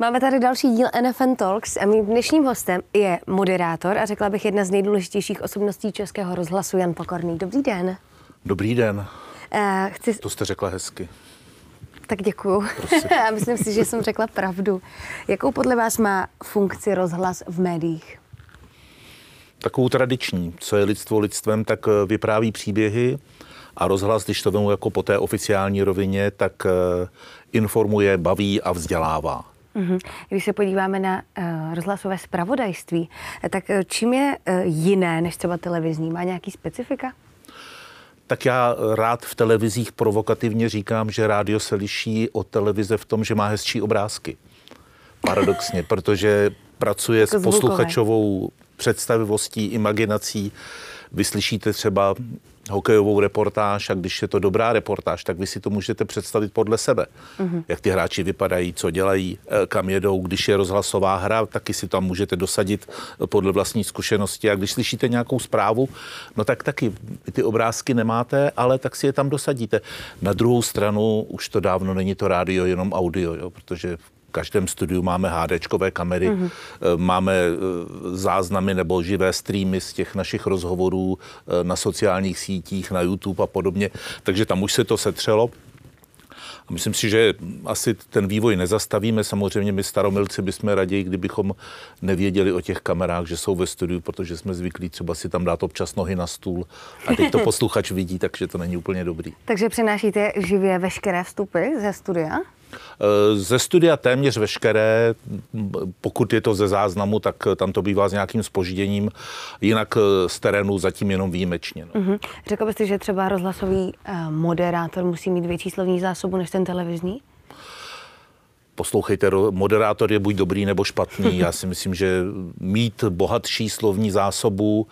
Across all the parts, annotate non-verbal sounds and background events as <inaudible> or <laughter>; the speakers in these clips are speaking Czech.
Máme tady další díl NFN Talks a mým dnešním hostem je moderátor a řekla bych jedna z nejdůležitějších osobností Českého rozhlasu Jan Pokorný. Dobrý den. Dobrý den. Uh, chci... To jste řekla hezky. Tak děkuju. <laughs> Myslím si, že jsem řekla pravdu. Jakou podle vás má funkci rozhlas v médiích? Takovou tradiční. Co je lidstvo lidstvem, tak eh, vypráví příběhy a rozhlas, když to vemu jako po té oficiální rovině, tak eh, informuje, baví a vzdělává. Mm-hmm. Když se podíváme na uh, rozhlasové spravodajství, tak čím je uh, jiné než třeba televizní? Má nějaký specifika? tak já rád v televizích provokativně říkám, že rádio se liší od televize v tom, že má hezčí obrázky. Paradoxně, <laughs> protože pracuje s posluchačovou představivostí, imaginací. Vyslyšíte třeba hokejovou reportáž a když je to dobrá reportáž, tak vy si to můžete představit podle sebe. Mm-hmm. Jak ty hráči vypadají, co dělají, eh, kam jedou. Když je rozhlasová hra, taky si tam můžete dosadit eh, podle vlastní zkušenosti. A když slyšíte nějakou zprávu, no tak taky ty obrázky nemáte, ale tak si je tam dosadíte. Na druhou stranu už to dávno není to rádio, jenom audio, jo, protože každém studiu máme HDčkové kamery, mm-hmm. máme eh, záznamy nebo živé streamy z těch našich rozhovorů eh, na sociálních sítích, na YouTube a podobně, takže tam už se to setřelo. A myslím si, že asi ten vývoj nezastavíme. Samozřejmě my staromilci bychom raději, kdybychom nevěděli o těch kamerách, že jsou ve studiu, protože jsme zvyklí třeba si tam dát občas nohy na stůl a teď to <laughs> posluchač vidí, takže to není úplně dobrý. Takže přinášíte živě veškeré vstupy ze studia? Eh, ze studia téměř veškeré, pokud je to ze záznamu, tak tam to bývá s nějakým spožděním, jinak eh, z terénu zatím jenom výjimečně. No. Uh-huh. Řekl byste, že třeba rozhlasový moderátor musí mít větší slovní zásobu než ten televizní? Poslouchejte, moderátor je buď dobrý nebo špatný. Já si myslím, že mít bohatší slovní zásobu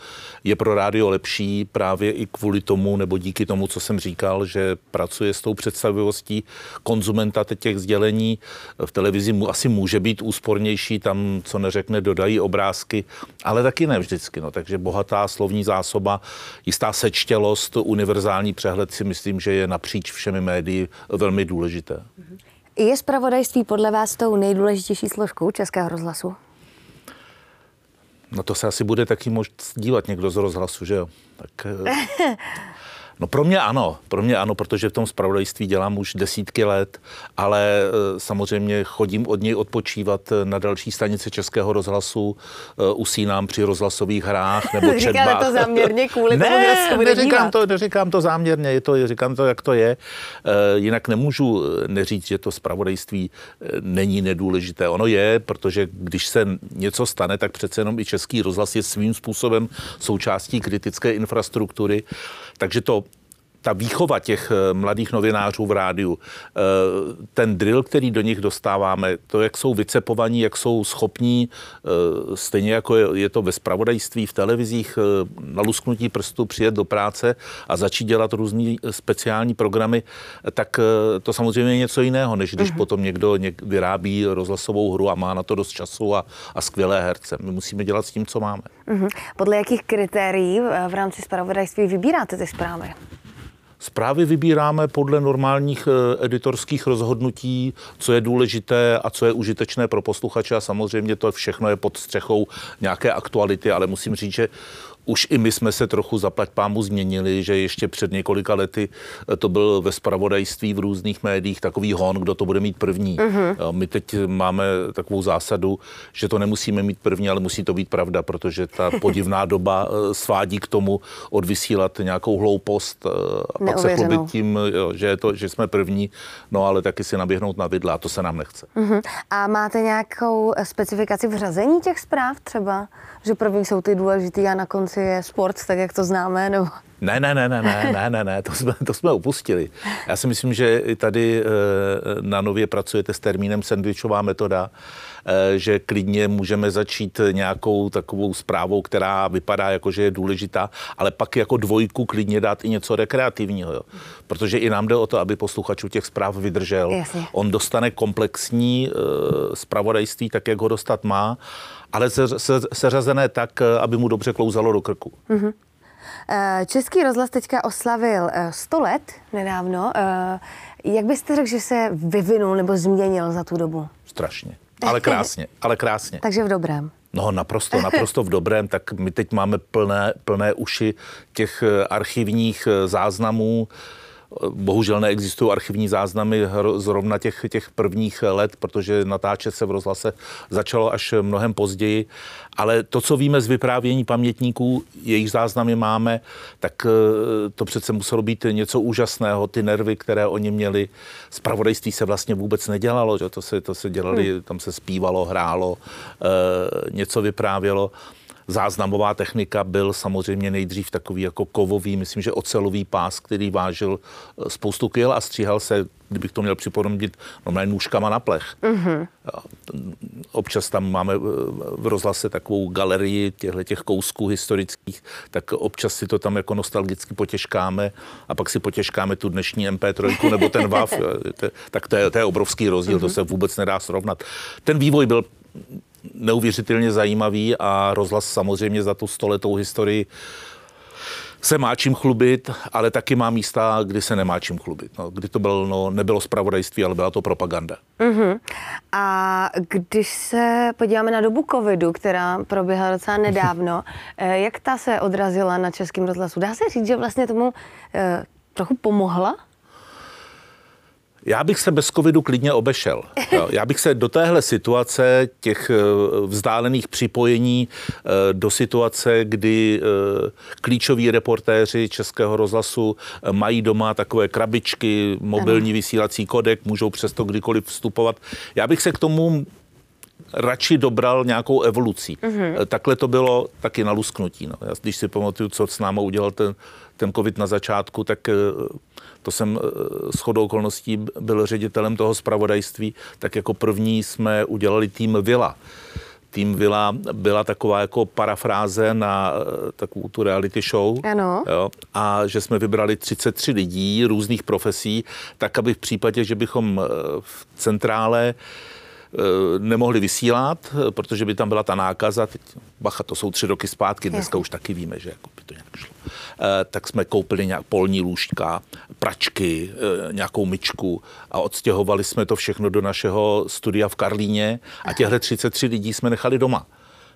je pro rádio lepší právě i kvůli tomu, nebo díky tomu, co jsem říkal, že pracuje s tou představivostí konzumenta těch sdělení. V televizi mu asi může být úspornější, tam, co neřekne, dodají obrázky, ale taky ne vždycky. No. Takže bohatá slovní zásoba, jistá sečtělost, univerzální přehled si myslím, že je napříč všemi médii velmi důležité. Je zpravodajství podle vás tou nejdůležitější složkou Českého rozhlasu? No to se asi bude taky moct dívat někdo z rozhlasu, že jo? Tak, eh, <laughs> No pro mě ano, pro mě ano, protože v tom spravodajství dělám už desítky let, ale e, samozřejmě chodím od něj odpočívat na další stanice Českého rozhlasu, e, usínám při rozhlasových hrách nebo <laughs> četbách. to záměrně kvůli <laughs> ne, tomu, neříkám to, neříkám to záměrně, je to, říkám to, jak to je. E, jinak nemůžu neříct, že to spravodajství není nedůležité. Ono je, protože když se něco stane, tak přece jenom i Český rozhlas je svým způsobem součástí kritické infrastruktury. Takže to ta výchova těch eh, mladých novinářů v rádiu, eh, ten drill, který do nich dostáváme, to, jak jsou vycepovaní, jak jsou schopní, eh, stejně jako je to ve spravodajství, v televizích, na lusknutí prstu přijet do práce a začít dělat různé speciální programy, tak to samozřejmě je něco jiného, než když uh-huh. potom někdo něk, vyrábí rozhlasovou hru a má na to dost času a, a skvělé herce. My musíme dělat s tím, co máme. Uh-huh. Podle jakých kritérií v rámci spravodajství vybíráte ty zprávy? Zprávy vybíráme podle normálních eh, editorských rozhodnutí, co je důležité a co je užitečné pro posluchače. A samozřejmě to všechno je pod střechou nějaké aktuality, ale musím říct, že už i my jsme se trochu zaplať pámu změnili, že ještě před několika lety eh, to byl ve spravodajství v různých médiích takový hon, kdo to bude mít první. Uh-huh. My teď máme takovou zásadu, že to nemusíme mít první, ale musí to být pravda, protože ta <laughs> podivná doba eh, svádí k tomu odvysílat nějakou hloupost a pak se chlubit tím, že, je to, že jsme první, no ale taky si naběhnout na vidla a to se nám nechce. Uh-huh. A máte nějakou specifikaci v řazení těch zpráv třeba? Že první jsou ty důležitý a na konci je sport, tak jak to známe, nebo... Ne, ne, ne, ne, ne, <laughs> ne, ne, ne, to jsme, to jsme upustili. Já si myslím, že i tady eh, na nově pracujete s termínem sandvičová metoda, že klidně můžeme začít nějakou takovou zprávou, která vypadá jako, že je důležitá, ale pak jako dvojku klidně dát i něco rekreativního. Jo. Protože i nám jde o to, aby posluchačů těch zpráv vydržel. Jasně. On dostane komplexní zpravodajství, tak jak ho dostat má ale se, se, seřazené tak, eh, aby mu dobře klouzalo do krku. Mm-hmm. Český rozhlas teďka oslavil 100 eh, let nedávno. Jak byste řekl, že se vyvinul nebo změnil za tu dobu? Strašně. Ale krásně, ale krásně. Takže v dobrém. No naprosto, naprosto v dobrém, tak my teď máme plné, plné uši těch eh, archivních eh, záznamů, Bohužel neexistují archivní záznamy zrovna těch, těch prvních let, protože natáčet se v rozhlase začalo až mnohem později. Ale to, co víme z vyprávění pamětníků, jejich záznamy máme, tak eh, to přece muselo být něco úžasného. Ty nervy, které oni měli, zpravodajství se vlastně vůbec nedělalo, že to se, to se dělali, hmm. tam se zpívalo, hrálo, eh, něco vyprávělo záznamová technika byl samozřejmě nejdřív takový jako kovový, myslím, že ocelový pás, který vážil eh, spoustu kil a stříhal se, kdybych to měl připodobnit, normálně nůžkama na plech. Mm-hmm. Občas tam máme eh, v rozhlase takovou galerii těchto těch kousků historických, tak občas si to tam jako nostalgicky potěžkáme a pak si potěžkáme tu dnešní MP3 nebo ten WAV, <laughs> tak to je, to je obrovský rozdíl, mm-hmm. to mhm. se vůbec nedá srovnat. Ten vývoj byl neuvěřitelně zajímavý a rozhlas samozřejmě za tu stoletou historii se má čím chlubit, ale taky má místa, kdy se nemá čím chlubit. No, kdy to bylo, no, nebylo spravodajství, ale byla to propaganda. Uh-huh. A když se podíváme na dobu covidu, která proběhla docela nedávno, eh, jak ta se odrazila na českém rozhlasu? Dá se říct, že vlastně tomu eh, trochu pomohla? Já bych se bez covidu klidně obešel. Já bych se do téhle situace těch eh, vzdálených připojení eh, do situace, kdy eh, klíčoví reportéři Českého rozhlasu mají doma takové krabičky, mobilní vysílací kodek, můžou přesto kdykoliv vstupovat. Já bych se k tomu radši dobral nějakou evolucí. Mm-hmm. Takhle to bylo taky na lusknutí. No. Já, když si pamatuju, co s náma udělal ten, ten covid na začátku, tak to jsem s chodou okolností byl ředitelem toho zpravodajství, tak jako první jsme udělali tým Vila. Tým Vila byla taková jako parafráze na takovou tu reality show. Ano. Jo, a že jsme vybrali 33 lidí různých profesí, tak aby v případě, že bychom v centrále Eh, nemohli vysílat, eh, protože by tam byla ta nákaza. Teď, bacha, to jsou tři roky zpátky, dneska už taky víme, že jako by to nějak šlo. Eh, tak jsme koupili nějak polní lůžka, pračky, nějakou myčku a odstěhovali jsme to všechno do našeho studia v Karlíně a těchto 33 lidí jsme nechali doma.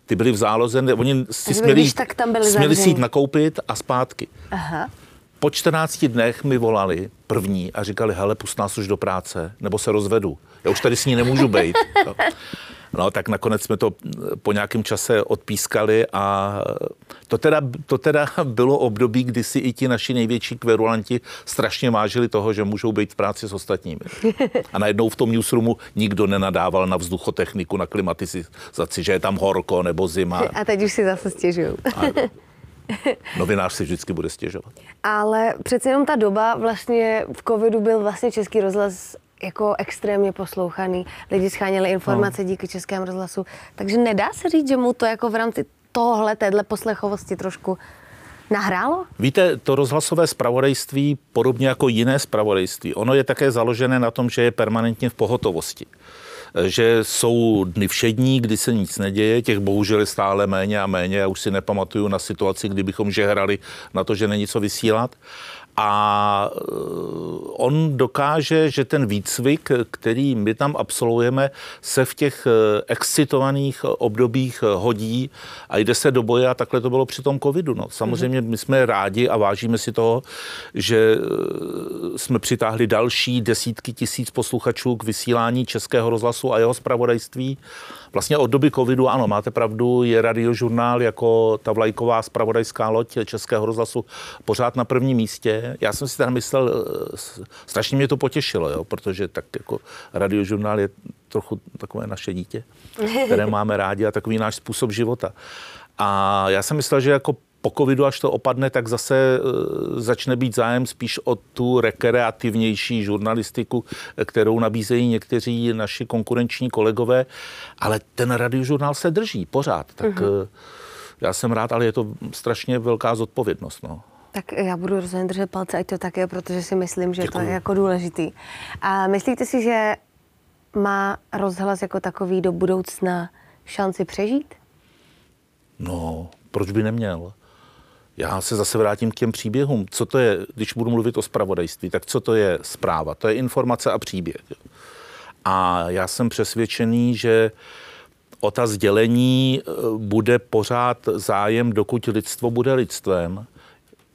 Ty byli v záloze, oni si směli, tak tam byli směli si jít nakoupit a zpátky. Aha. Po 14 dnech mi volali první a říkali, hele, pust nás už do práce, nebo se rozvedu. Já už tady s ní nemůžu být. No. tak nakonec jsme to po nějakém čase odpískali a to teda, to teda <laughs> bylo období, kdy si i ti naši největší kverulanti strašně vážili toho, že můžou být v práci s ostatními. A najednou v tom newsroomu nikdo nenadával na vzduchotechniku, na klimatizaci, že je tam horko nebo zima. A teď už si zase stěžují. <laughs> Novinář si vždycky bude stěžovat. Ale přece jenom ta doba vlastně v covidu byl vlastně Český rozhlas jako extrémně poslouchaný. Lidi scháněli informace no. díky Českému rozhlasu. Takže nedá se říct, že mu to jako v rámci tohle, téhle poslechovosti trošku nahrálo? Víte, to rozhlasové spravodajství, podobně jako jiné spravodajství, ono je také založené na tom, že je permanentně v pohotovosti že jsou dny všední, kdy se nic neděje, těch bohužel je stále méně a méně. Já už si nepamatuju na situaci, kdybychom žehrali na to, že není co vysílat a eh, on dokáže, že ten výcvik, který my tam absolvujeme, se v těch eh, excitovaných obdobích hodí a jde se do boje a takhle to bylo při tom covidu. No. Samozřejmě my jsme rádi a vážíme si toho, že eh, jsme přitáhli další desítky tisíc posluchačů k vysílání Českého rozhlasu a jeho zpravodajství Vlastně od doby covidu, ano, máte pravdu, je radiožurnál jako ta vlajková spravodajská loď Českého rozhlasu pořád na prvním místě. Já jsem si tam myslel, eh, strašně mě to potěšilo, jo, protože tak jako radiožurnál je trochu takové naše dítě, které <laughs> máme rádi a takový náš způsob života. A já jsem myslel, že jako po covidu, až to opadne, tak zase e, začne být zájem spíš o tu rekreativnější žurnalistiku, kterou nabízejí někteří naši konkurenční kolegové, ale ten radiožurnál se drží pořád. Tak uh-huh. já jsem rád, ale je to strašně velká zodpovědnost. No. Tak já budu rozhodně držet palce, ať to tak je, protože si myslím, že Děkuju. to je jako důležitý. A myslíte si, že má rozhlas jako takový do budoucna šanci přežít? No, proč by neměl? Já se zase vrátím k těm příběhům. Co to je, když budu mluvit o spravodajství, tak co to je zpráva? To je informace a příběh. A já jsem přesvědčený, že o ta sdělení eh, bude pořád zájem, dokud lidstvo bude lidstvem.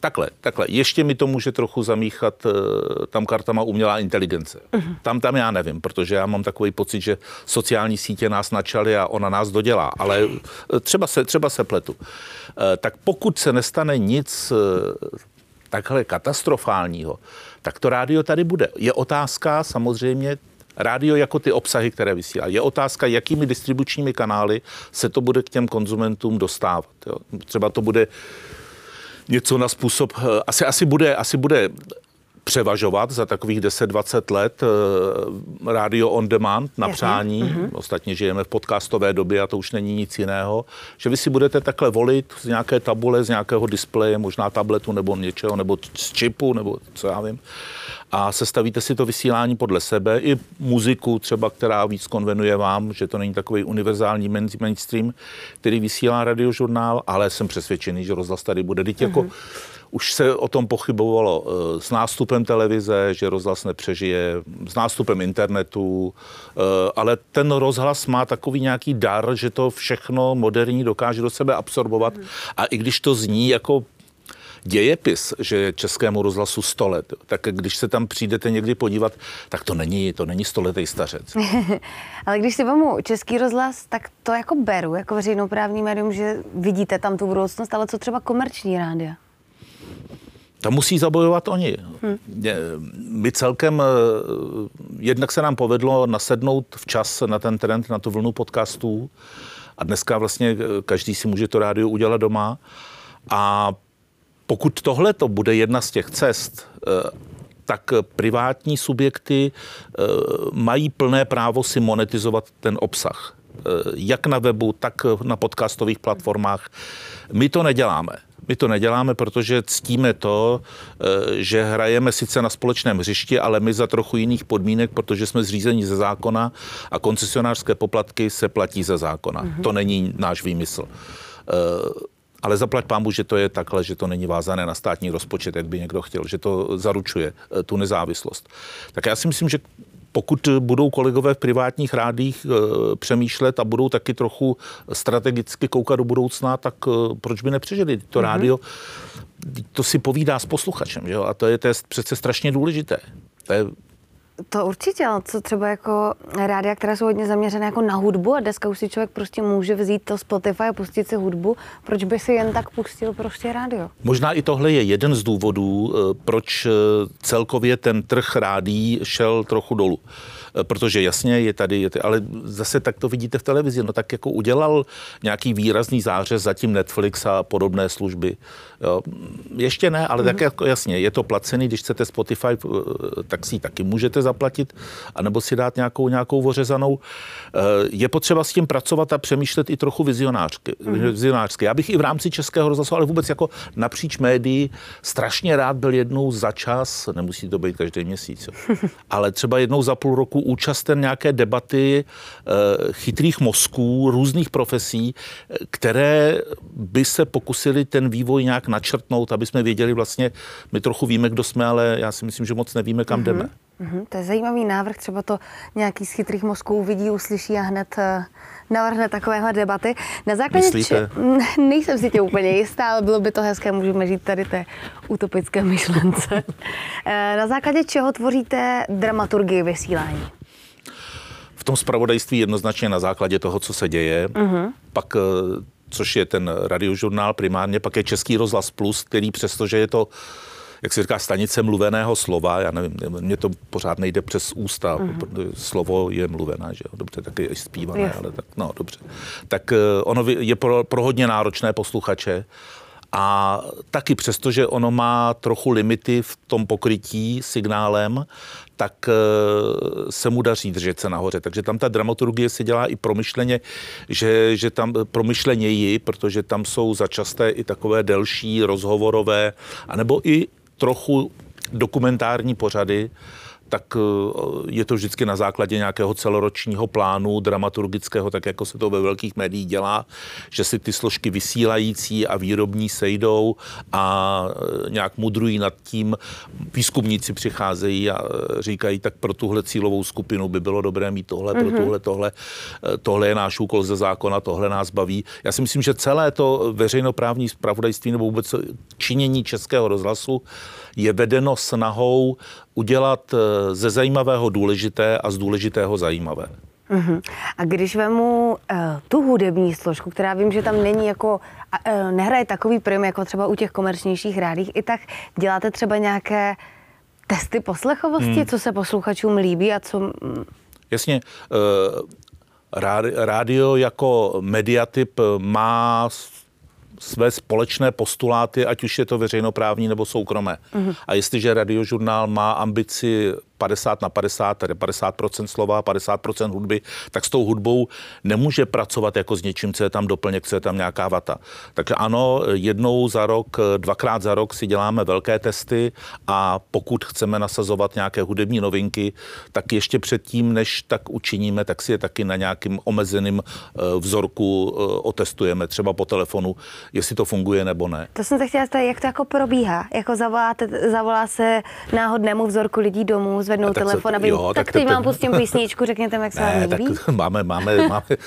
Takhle, takhle. Ještě mi to může trochu zamíchat uh, tam kartama umělá inteligence. Uh-huh. Tam, tam já nevím, protože já mám takový pocit, že sociální sítě nás načaly a ona nás dodělá, ale uh, třeba se, třeba se pletu. Uh, tak pokud se nestane nic takhle katastrofálního, tak to rádio tady bude. Je otázka samozřejmě, rádio jako ty obsahy, které vysílá. Je otázka, jakými distribučními kanály se to bude k těm konzumentům dostávat. Jo. Třeba to bude něco na způsob, eh, asi, asi, bude, asi bude převažovat za takových 10-20 let uh, radio on demand na přání. Uh-huh. Ostatně žijeme v podcastové době a to už není nic jiného. Že vy si budete takhle volit z nějaké tabule, z nějakého displeje, možná tabletu nebo něčeho, nebo z čipu, nebo co já vím. A sestavíte si to vysílání podle sebe, i muziku třeba, která víc konvenuje vám, že to není takový univerzální mainstream, který vysílá radiožurnál, ale jsem přesvědčený, že rozhlas tady bude. Teď jako už se o tom pochybovalo eh, s nástupem televize, že rozhlas nepřežije, s nástupem internetu, eh, ale ten rozhlas má takový nějaký dar, že to všechno moderní dokáže do sebe absorbovat. A i když to zní jako dějepis, že českému rozhlasu 100 let, tak když se tam přijdete někdy podívat, tak to není, to není stoletý stařec. <laughs> Ale když si vemu český rozhlas, tak to jako beru, jako veřejnoprávní médium, že vidíte tam tu budoucnost, ale co třeba komerční rádia? Tam musí zabojovat oni. Hmm. My celkem, eh, jednak se nám povedlo nasednout včas na ten trend, na tu vlnu podcastů a dneska vlastně eh, každý si může to rádio udělat doma a pokud tohle to bude jedna z těch cest, eh, tak privátní subjekty mají plné právo si monetizovat ten obsah. Jak na webu, tak na podcastových platformách. My to neděláme. My to neděláme, protože ctíme to, eh, že hrajeme sice na společném hřišti, ale my za trochu jiných podmínek, protože jsme zřízeni ze zákona a koncesionářské poplatky se platí ze zákona. Mm-hmm. To není náš výmysl. Eh, ale zaplať pámu, že to je takhle, že to není vázané na státní rozpočet, jak by někdo chtěl, že to zaručuje eh, tu nezávislost. Tak já si myslím, že pokud budou kolegové v privátních rádích e, přemýšlet a budou taky trochu strategicky koukat do budoucna, tak e, proč by nepřežili to mm-hmm. rádio? To si povídá s posluchačem, že jo? a to je, to je přece strašně důležité. To je to určitě, ale co třeba jako rádia, které jsou hodně zaměřené jako na hudbu a dneska už si člověk prostě může vzít to Spotify a pustit si hudbu, proč by si jen tak pustil prostě rádio? Možná i tohle je jeden z důvodů, eh, proč eh, celkově ten trh rádí šel trochu dolů. Eh, protože jasně je tady, je tady, ale zase tak to vidíte v televizi, no tak jako udělal nějaký výrazný zářez zatím Netflix a podobné služby. Jo. Ještě ne, ale mm-hmm. tak jako jasně, je to placený, když chcete Spotify, tak si taky můžete zaplatit, anebo si dát nějakou, nějakou ořezanou. Eh, je potřeba s tím pracovat a přemýšlet i trochu vizionářsky. Mm-hmm. vizionářsky. Já bych i v rámci Českého rozhlasu, ale vůbec jako napříč médií strašně rád byl jednou za čas, nemusí to být každý měsíc, jo. <laughs> ale třeba jednou za půl roku účasten nějaké debaty eh, chytrých mozků různých profesí, které by se pokusili ten vývoj nějak načrtnout, aby jsme věděli vlastně, my trochu víme, kdo jsme, ale já si myslím, že moc nevíme, kam mm-hmm. jdeme. Mm-hmm. To je zajímavý návrh, třeba to nějaký z chytrých mozků uvidí, uslyší a hned uh, navrhne takovéhle debaty. Na základě Myslíte? Č- <laughs> nejsem si tě úplně jistá, ale bylo by to hezké, můžeme žít tady té utopické myšlence. <laughs> Eh, na základě čeho tvoříte dramaturgii vysílání? V tom spravodajství jednoznačně na základě toho, co se děje. Uh-huh. Pak eh, což je ten radiožurnál primárně, pak je Český rozhlas Plus, který přestože je to jak se říká, stanice mluveného slova, já nevím, mně to pořád nejde přes ústa, mm-hmm. slovo je mluvené, že jo, dobře, tak je zpívané, yes. ale tak, no, dobře. Tak eh, ono je pro, pro hodně náročné posluchače, a taky přesto, že ono má trochu limity v tom pokrytí signálem, tak eh, se mu daří držet se nahoře. Takže tam ta dramaturgie se dělá i promyšleně, že, že tam promyšleněji, protože tam jsou začasté i takové delší rozhovorové, anebo i trochu dokumentární pořady, tak eh, je to vždycky na základě nějakého celoročního plánu dramaturgického, tak jako se to ve velkých médiích dělá, že si ty složky vysílající a výrobní sejdou a eh, nějak mudrují nad tím. Výzkumníci přicházejí a eh, říkají, tak pro tuhle cílovou skupinu by bylo dobré mít tohle, mm-hmm. pro mhm. tuhle, tohle, tohle je náš úkol ze zákona, tohle nás baví. Já si myslím, že celé to veřejnoprávní zpravodajství nebo vůbec činění českého rozhlasu je vedeno snahou udělat eh, ze zajímavého důležité a z důležitého zajímavé. Uh-huh. A když vemu uh, tu hudební složku, která vím, že tam není jako, uh, nehraje takový prim jako třeba u těch komerčnějších rádích, i tak děláte třeba nějaké testy poslechovosti, hmm. co se posluchačům líbí a co... Jasně. Uh, rádio jako mediatyp má své společné postuláty, ať už je to veřejnoprávní nebo soukromé. Mm-hmm. A jestliže radiožurnál má ambici 50 na 50, tedy 50% slova, 50% hudby, tak s tou hudbou nemůže pracovat jako s něčím, co je tam doplněk, co je tam nějaká vata. Takže ano, jednou za rok, dvakrát za rok si děláme velké testy a pokud chceme nasazovat nějaké hudební novinky, tak ještě předtím, než tak učiníme, tak si je taky na nějakým omezeným eh, vzorku eh, otestujeme, třeba po telefonu, jestli to funguje nebo ne. To jsem se chtěla jak to jako probíhá? Jako zavoláte, zavolá se náhodnému vzorku lidí domů, zvednout tak telefon, se, aby jo, tak, tak teď mám pustím písničku, řekněte, jak se vám líbí. Tak <laughs> máme, máme, <laughs> máme, eh,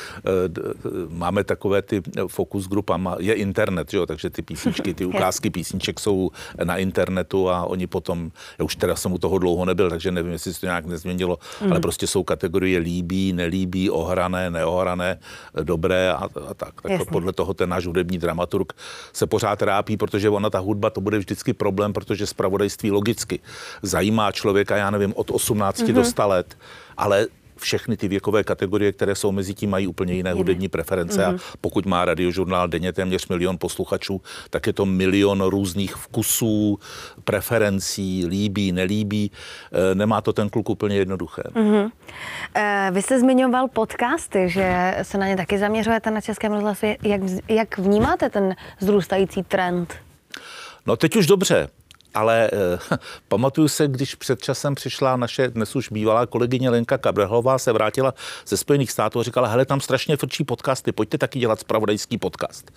máme takové ty focus grupa, je internet, jo, takže ty písničky, ty <laughs> ukázky písniček jsou na internetu a oni potom, já už teda jsem u toho dlouho nebyl, takže nevím, jestli se to nějak nezměnilo, mm. ale prostě jsou kategorie líbí, nelíbí, ohrané, neohrané, dobré a, a tak. Tak Jasně. podle toho ten náš hudební dramaturg se pořád trápí, protože ona ta hudba, to bude vždycky problém, protože zpravodajství logicky zajímá člověka, já nevím, nevím, od 18 mm-hmm. do 100 let, ale všechny ty věkové kategorie, které jsou mezi tím, mají úplně jiné hudební preference. Mm-hmm. A pokud má radiožurnál denně téměř milion posluchačů, tak je to milion různých vkusů, preferencí, líbí, nelíbí. E, nemá to ten kluk úplně jednoduché. Mm-hmm. E, vy jste zmiňoval podcasty, že se na ně taky zaměřujete na Českém rozhlasu. Jak, jak vnímáte ten zrůstající trend? No teď už dobře ale eh, <laughs> pamatuju se, když před časem přišla naše dnes už bývalá kolegyně Lenka Kabrehlová, se vrátila ze Spojených států a říkala, hele, tam strašně frčí podcasty, pojďte taky dělat spravodajský podcast.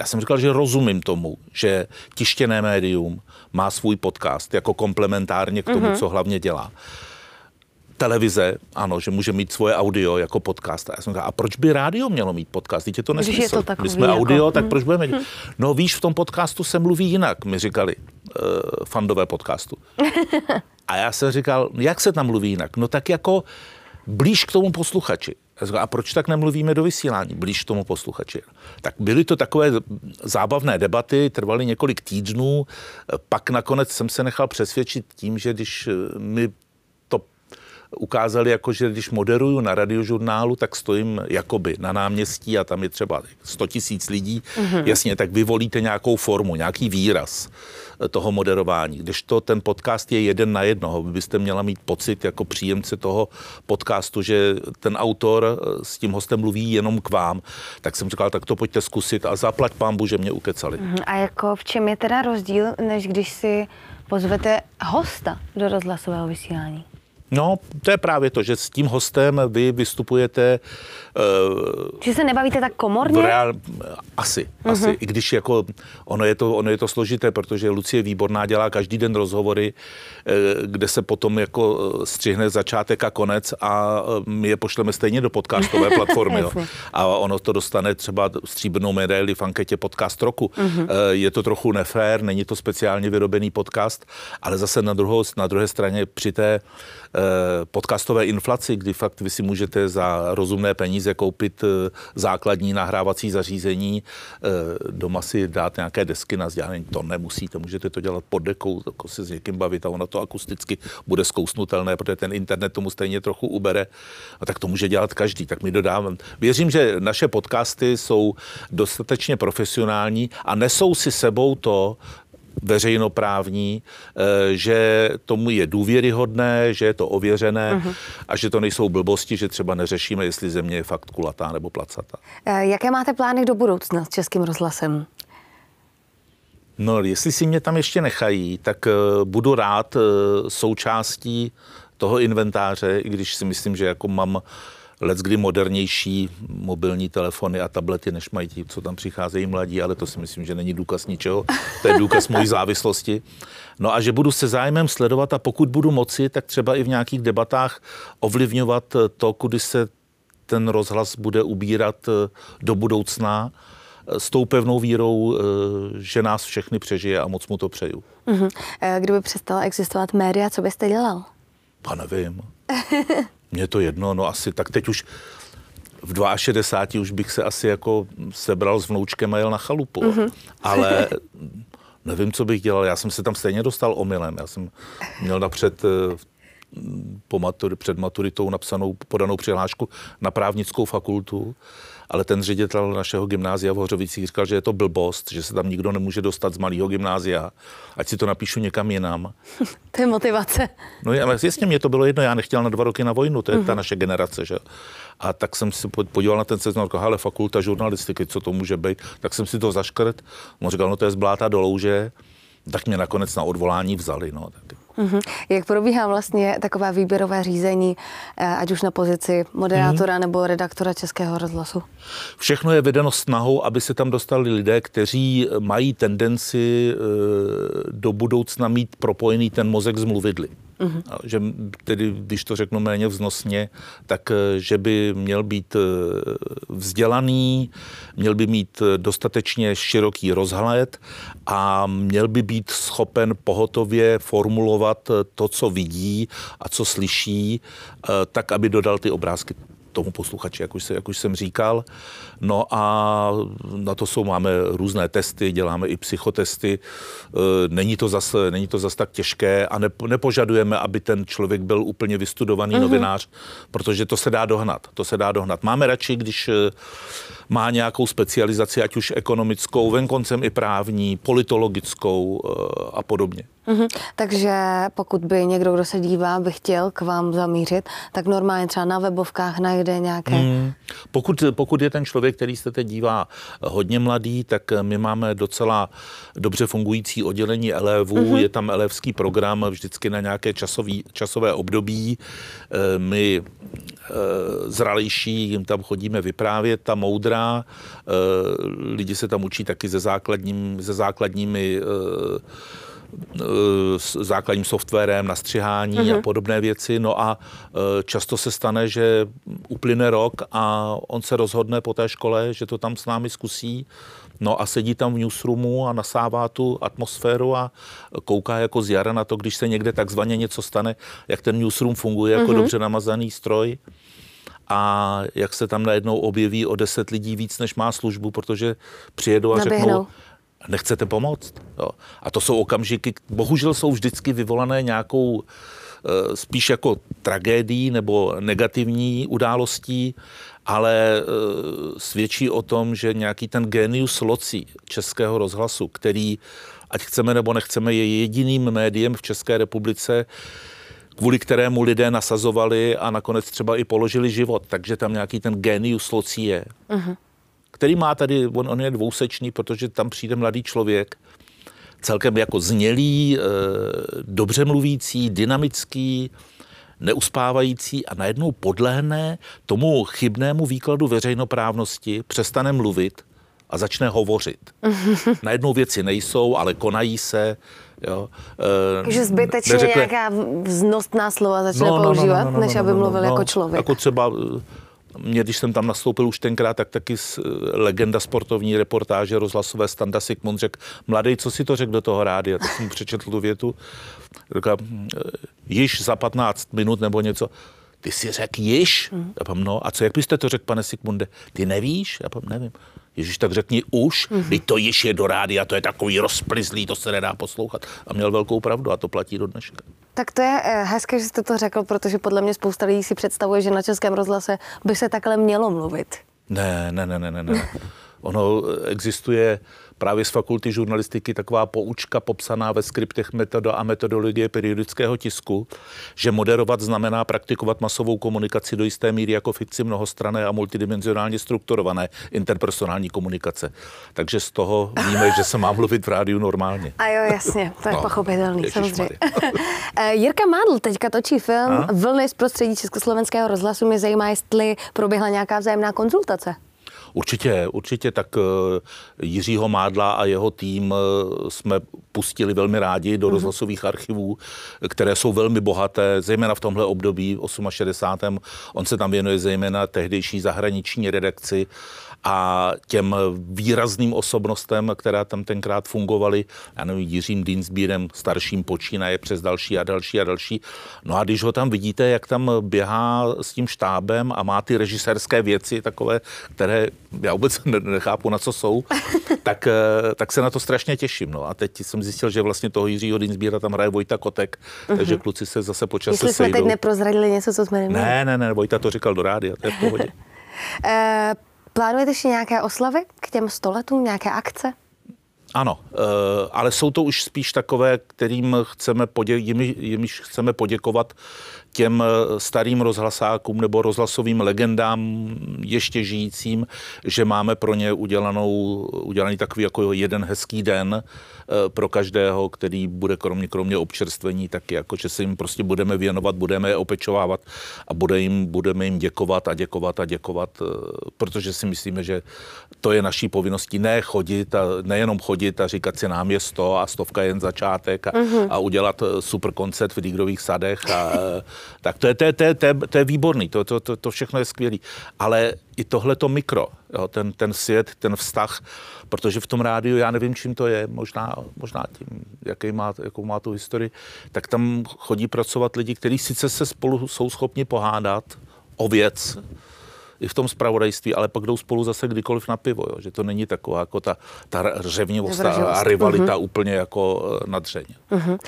Já jsem říkal, že rozumím tomu, že tištěné médium má svůj podcast jako komplementárně k tomu, mm-hmm. co hlavně dělá televize, ano, že může mít svoje audio jako podcast. A já jsem říkal, a proč by rádio mělo mít podcast? Teď je to nesmysl. Je to takový, My jsme jako... audio, tak hmm. proč budeme mít? Hmm. No víš, v tom podcastu se mluví jinak, mi říkali uh, fandové podcastu. <laughs> a já jsem říkal, jak se tam mluví jinak? No tak jako blíž k tomu posluchači. A proč tak nemluvíme do vysílání, blíž k tomu posluchači? Tak byly to takové zábavné debaty, trvaly několik týdnů, pak nakonec jsem se nechal přesvědčit tím, že když mi ukázali, jako že když moderuju na radiožurnálu, tak stojím jakoby na náměstí a tam je třeba 100 tisíc lidí. Mm-hmm. Jasně, tak vyvolíte nějakou formu, nějaký výraz toho moderování. Když to ten podcast je jeden na jednoho, vy byste měla mít pocit jako příjemce toho podcastu, že ten autor eh, s tím hostem mluví jenom k vám, tak jsem říkal, tak to pojďte zkusit a zaplať pán že mě ukecali. Mm-hmm. A jako v čem je teda rozdíl, než když si pozvete hosta do rozhlasového vysílání? No, to je právě to, že s tím hostem vy vystupujete... Uh, že se nebavíte tak komorně? Reál, asi, uh-huh. asi. I když jako ono je, to, ono je to složité, protože Lucie Výborná dělá každý den rozhovory, uh, kde se potom jako eh, střihne začátek a konec a my je pošleme stejně do podcastové <laughs> platformy. jo. A ono to dostane třeba stříbrnou medaili v anketě podcast roku. Uh-huh. Uh, je to trochu nefér, není to speciálně vyrobený podcast, ale zase na, druhou, na druhé straně při té podcastové inflaci, kdy fakt vy si můžete za rozumné peníze koupit eh, základní nahrávací zařízení, eh, doma si dát nějaké desky na vzdělání. To nemusíte, můžete to dělat pod dekou, jako se s někým bavit a ono to akusticky bude zkousnutelné, protože ten internet tomu stejně trochu ubere. A tak to může dělat každý. Tak mi dodávám. Věřím, že naše podcasty jsou dostatečně profesionální a nesou si sebou to, veřejnoprávní, eh, že tomu je důvěryhodné, že je to ověřené uh-huh. a že to nejsou blbosti, že třeba neřešíme, jestli země je fakt kulatá nebo placatá. Eh, jaké máte plány do budoucna s Českým rozhlasem? No, jestli si mě tam ještě nechají, tak eh, budu rád součástí toho inventáře, i když si myslím, že jako mám kdy modernější mobilní telefony a tablety, než mají ti, co tam přicházejí mladí, ale to si myslím, že není důkaz ničeho. To je důkaz mojí <laughs> závislosti. No a že budu se zájmem sledovat a pokud budu moci, tak třeba i v nějakých debatách ovlivňovat to, kudy se ten rozhlas bude ubírat eh, do budoucna eh, s tou pevnou vírou, eh, že nás všechny přežije a moc mu to přeju. Uh-huh. Kdyby přestala existovat média, co byste dělal? A nevím. <laughs> Mně to jedno, no asi tak teď už v 62 už bych se asi jako sebral s vnoučkem a jel na chalupu. Uh-huh. Ale <laughs> nevím, co bych dělal. Já jsem se tam stejně dostal omylem. Já jsem měl napřed po maturi, před maturitou napsanou, podanou přihlášku na právnickou fakultu, ale ten ředitel našeho gymnázia v Hořovicích říkal, že je to blbost, že se tam nikdo nemůže dostat z malého gymnázia, ať si to napíšu někam jinam. <laughs> to je motivace. No ale jasně, mě to bylo jedno, já nechtěl na dva roky na vojnu, to je uh-huh. ta mhm. naše generace, že a tak jsem si podíval na ten seznam, říkal, hele, fakulta žurnalistiky, co to může být, tak jsem si to zaškrt. On říkal, no to je zbláta do louže, tak mě nakonec na odvolání vzali. No, tak. Mm-hmm. Jak probíhá vlastně takové výběrové řízení, eh, ať už na pozici moderátora mm-hmm. nebo redaktora Českého rozhlasu? Všechno je vedeno snahou, aby se tam dostali lidé, kteří mají tendenci eh, do budoucna mít propojený ten mozek z mluvidly. Mm-hmm. Že tedy, když to řeknu méně vznosně, tak eh, že by měl být vzdělaný, měl by mít dostatečně široký rozhled a měl by být schopen pohotově formulovat to, co vidí a co slyší, eh, tak, aby dodal ty obrázky tomu posluchači, jak už, se, jak už jsem říkal. No a na to jsou, máme různé testy, děláme i psychotesty. E, není to zas, není to zas tak těžké a nepožadujeme, aby ten člověk byl úplně vystudovaný mm-hmm. novinář, protože to se dá dohnat. To se dá dohnat. Máme radši, když e, má nějakou specializaci, ať už ekonomickou, venkoncem i právní, politologickou e, a podobně. Mm-hmm. Takže pokud by někdo, kdo se dívá, by chtěl k vám zamířit, tak normálně třeba na webovkách najde nějaké... Mm. Pokud, pokud je ten člověk, který se teď dívá hodně mladý, tak my máme docela dobře fungující oddělení elevů, mm-hmm. je tam elevský program vždycky na nějaké časový, časové období. My zralejší jim tam chodíme vyprávět, ta moudrá, e, lidi se tam učí taky se, základním, se základními s základním softwarem na střihání mm-hmm. a mhm. podobné věci. No a e, často se stane, že uplyne rok a on se rozhodne po té škole, že to tam s námi zkusí. No a sedí tam v newsroomu a nasává tu atmosféru a kouká jako z jara na to, když se někde takzvaně něco stane, jak ten newsroom funguje jako mm-hmm. dobře namazaný stroj a jak se tam najednou objeví o deset lidí víc, než má službu, protože přijedou a Naběhnou. řeknou, nechcete pomoct. Jo. A to jsou okamžiky, bohužel jsou vždycky vyvolané nějakou eh, spíš jako tragédií nebo negativní událostí, ale eh, svědčí o tom, že nějaký ten genius loci českého rozhlasu, který, ať chceme nebo nechceme, je jediným médiem v České republice, kvůli kterému lidé nasazovali a nakonec třeba i položili život. Takže tam nějaký ten genius locí je. Uh-huh který má tady, on, on je dvousečný, protože tam přijde mladý člověk, celkem jako znělý, e, dobře mluvící, dynamický, neuspávající a najednou podlehne tomu chybnému výkladu veřejnoprávnosti, přestane mluvit a začne hovořit. <laughs> najednou věci nejsou, ale konají se. Jo. Takže zbytečně neřekne, nějaká vznostná slova začne no, no, používat, no, no, no, no, než aby mluvil no, jako člověk. Jako třeba mě, když jsem tam nastoupil už tenkrát, tak taky legenda sportovní reportáže rozhlasové Standa Sigmund řekl, mladý, co si to řekl do toho rádia? Tak jsem přečetl tu větu. Řekl, již za 15 minut nebo něco. Ty si řekl již? Mm. Já pam, no, a co, jak byste to řekl, pane Sigmunde? Ty nevíš? Já pam, nevím. Ježíš, tak řekni už, mm-hmm. to již je do rádia, to je takový rozplizlý, to se nedá poslouchat. A měl velkou pravdu a to platí do dneška. Tak to je eh, hezké, že jste to řekl, protože podle mě spousta lidí si představuje, že na Českém rozhlase by se takhle mělo mluvit. Ne, ne, ne, ne, ne. ne. Ono existuje právě z fakulty žurnalistiky taková poučka popsaná ve skriptech metoda a metodologie periodického tisku, že moderovat znamená praktikovat masovou komunikaci do jisté míry jako fikci mnohostrané a multidimenzionálně strukturované interpersonální komunikace. Takže z toho víme, že se má mluvit v rádiu normálně. A jo, jasně, to je no, pochopitelný, samozřejmě. <laughs> Eh, Jirka Mádl teďka točí film a? Vlny z prostředí Československého rozhlasu. Mě zajímá, jestli proběhla nějaká vzájemná konzultace. Určitě, určitě tak eh, Jiřího Mádla a jeho tým eh, jsme pustili velmi rádi do mhm. rozhlasových archivů, které jsou velmi bohaté, zejména v tomhle období 68. On se tam věnuje zejména tehdejší zahraniční redakci a těm výrazným osobnostem, která tam tenkrát fungovaly, já nevím, Jiřím Dinsbírem, starším počínaje přes další a další a další. No a když ho tam vidíte, jak tam běhá s tím štábem a má ty režisérské věci takové, které já vůbec nechápu, na co jsou, <laughs> tak, eh, tak se na to strašně těším. No a teď jsem zjistil, že vlastně toho Jiřího Dinsbíra tam hraje Vojta Kotek, uh-huh. takže kluci se zase počas Jestli jsme sejdou. teď neprozradili něco, co jsme neměli. Ne, ne, ne, Vojta to říkal do rádia, to je v pohodě. <laughs> Eh, Plánujete ještě nějaké oslavy k těm stoletům, nějaké akce? Ano, eh, ale jsou to už spíš takové, kterým chceme podě- jimi, jimiž chceme poděkovat těm eh, starým rozhlasákům nebo rozhlasovým legendám ještě žijícím, že máme pro ně udělanou, udělaný takový jako jeden hezký den pro každého, který bude kromě, kromě občerstvení taky, jako že se jim prostě budeme věnovat, budeme je opečovávat a bude jim, budeme jim děkovat a děkovat a děkovat, eh, protože si myslíme, že to je naší povinností ne chodit a nejenom chodit a říkat si nám je sto a stovka jen začátek a, mm-hmm. a udělat super koncert v Dígrových sadech a tak to je, to je, to je, to je, to je výborný, to, to, to, to všechno je skvělý. Ale i tohle to mikro, jo, ten, ten svět, ten vztah, protože v tom rádiu, já nevím, čím to je, možná, možná tím, jaký má, jakou má tu historii, tak tam chodí pracovat lidi, kteří sice se spolu jsou schopni pohádat o věc, i v tom spravodajství, ale pak jdou spolu zase kdykoliv na pivo, jo? že to není taková jako ta, ta řevnivost a rivalita uh-huh. úplně jako eh, nadřeň. Uh-huh.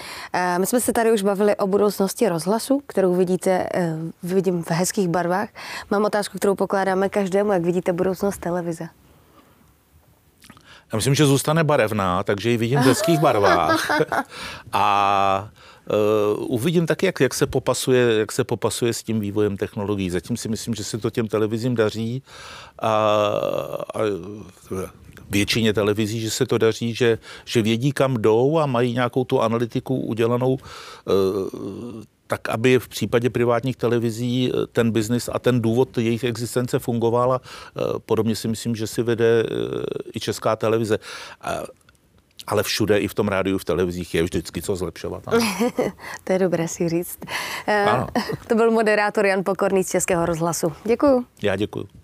My jsme se tady už bavili o budoucnosti rozhlasu, kterou vidíte, eh, vidím v hezkých barvách. Mám otázku, kterou pokládáme každému, jak vidíte budoucnost televize. Já myslím, že zůstane barevná, takže ji vidím v hezkých barvách. <laughs> a uvidím taky, jak, jak, se popasuje, jak se popasuje s tím vývojem technologií. Zatím si myslím, že se to těm televizím daří a, a většině televizí, že se to daří, že, že vědí, kam jdou a mají nějakou tu analytiku udělanou uh, tak aby v případě privátních televizí ten biznis a ten důvod jejich existence fungoval a podobně si myslím, že si vede i česká televize ale všude, i v tom rádiu, v televizích je vždycky co zlepšovat. <laughs> to je dobré si říct. Eh, ano. <laughs> to byl moderátor Jan Pokorný z Českého rozhlasu. Děkuju. Já děkuju.